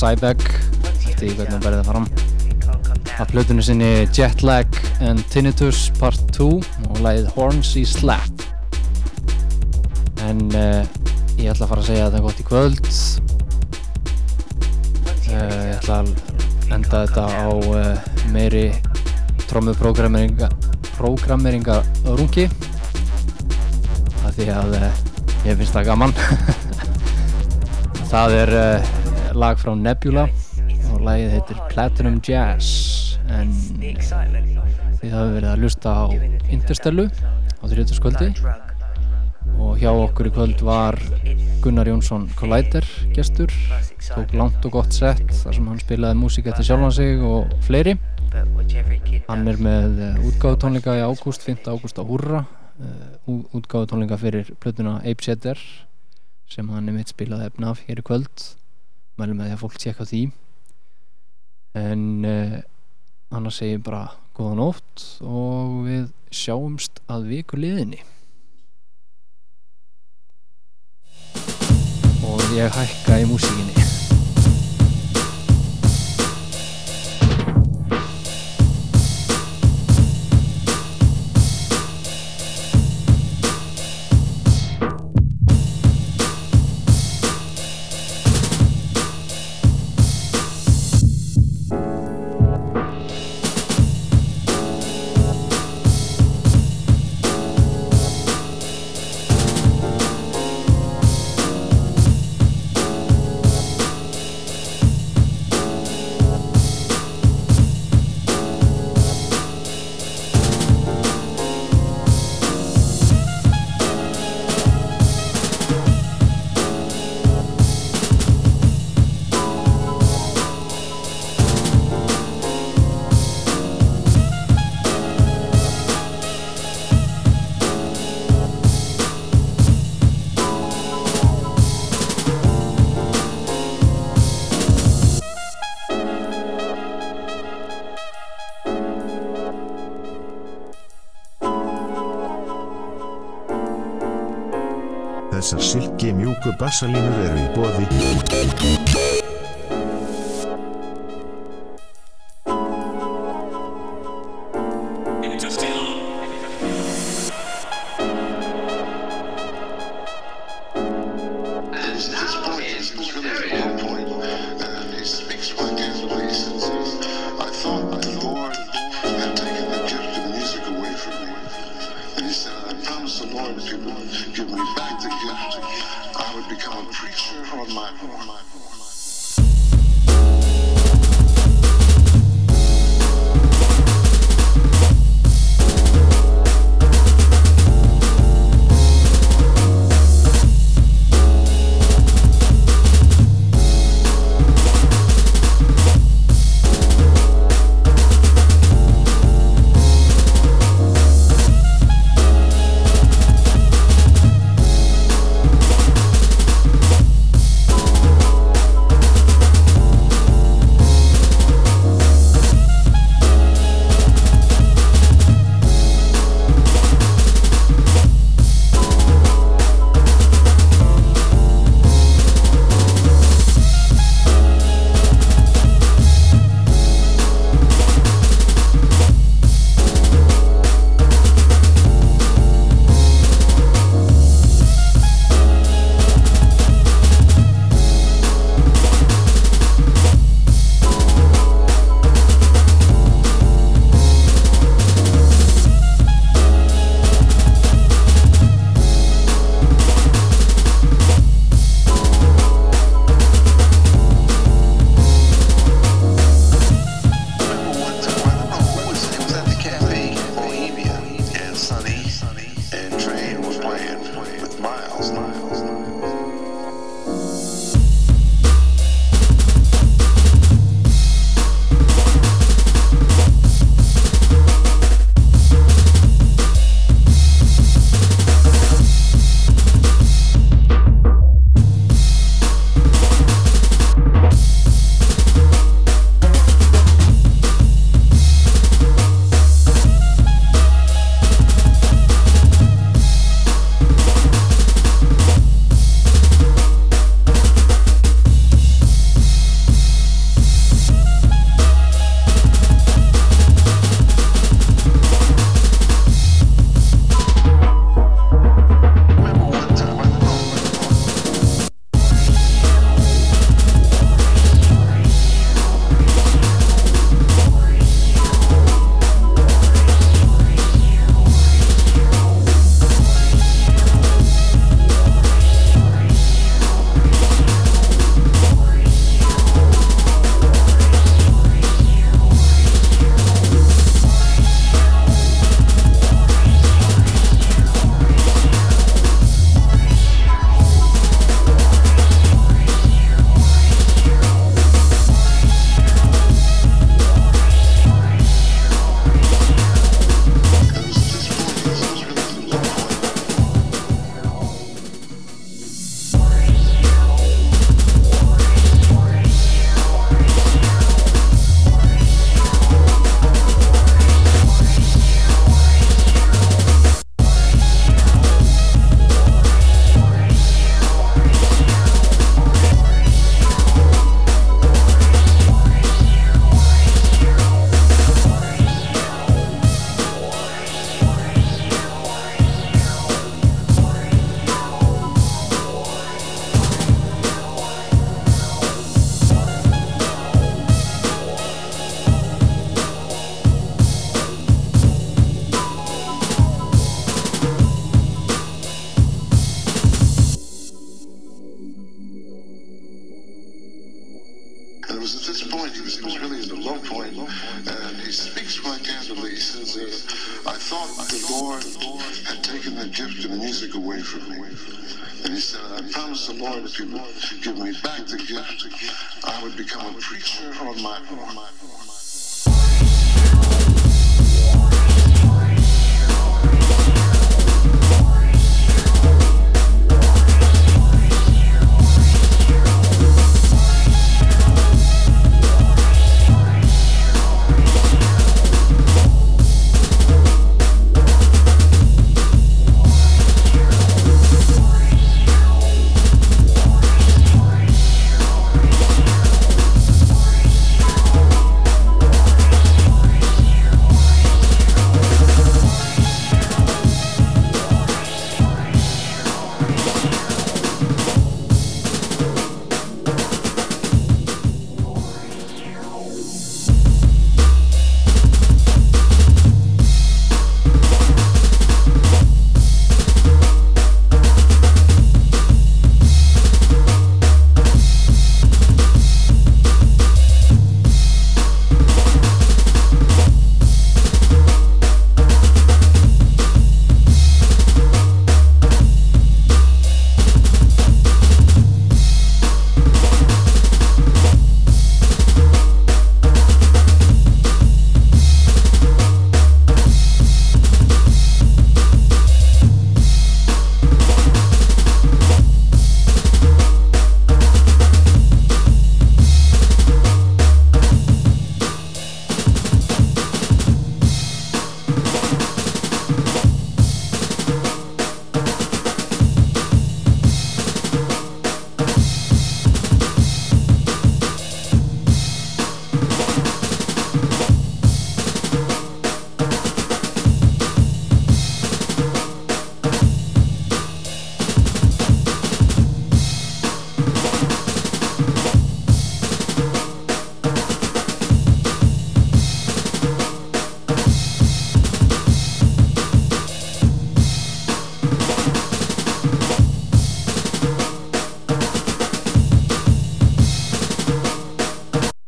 Cybag eftir því hvernig hún verði það fram. Af plötunni sinni Jetlag and Tinnitus Part 2 og lagið Hornsey Slap en uh, ég ætla að fara að segja að það er gott í kvöld. Uh, ég ætla að enda þetta á uh, meiri trómmuprogrammeringa programmeringa rungi af því að ég finnst það gaman. *laughs* Það er lag frá Nebula og lagið heitir Platinum Jazz. En þið hafi verið að lusta á Interstellu á þrjóðarskvöldi og hjá okkur í kvöld var Gunnar Jónsson Collider gestur. Tók langt og gott sett þar sem hann spilaði músík eftir sjálfan sig og fleiri. Hann er með útgáðutónleika í ágúst 5. ágúst á Húrra. Útgáðutónleika fyrir plötuna Ape Shatter sem hann er mitt spilaði efna af hér í kvöld mælum með því að fólk tjekka því. En uh, annars segir bara góða nótt og við sjáumst að viku liðinni. Og ég hækka Pásale un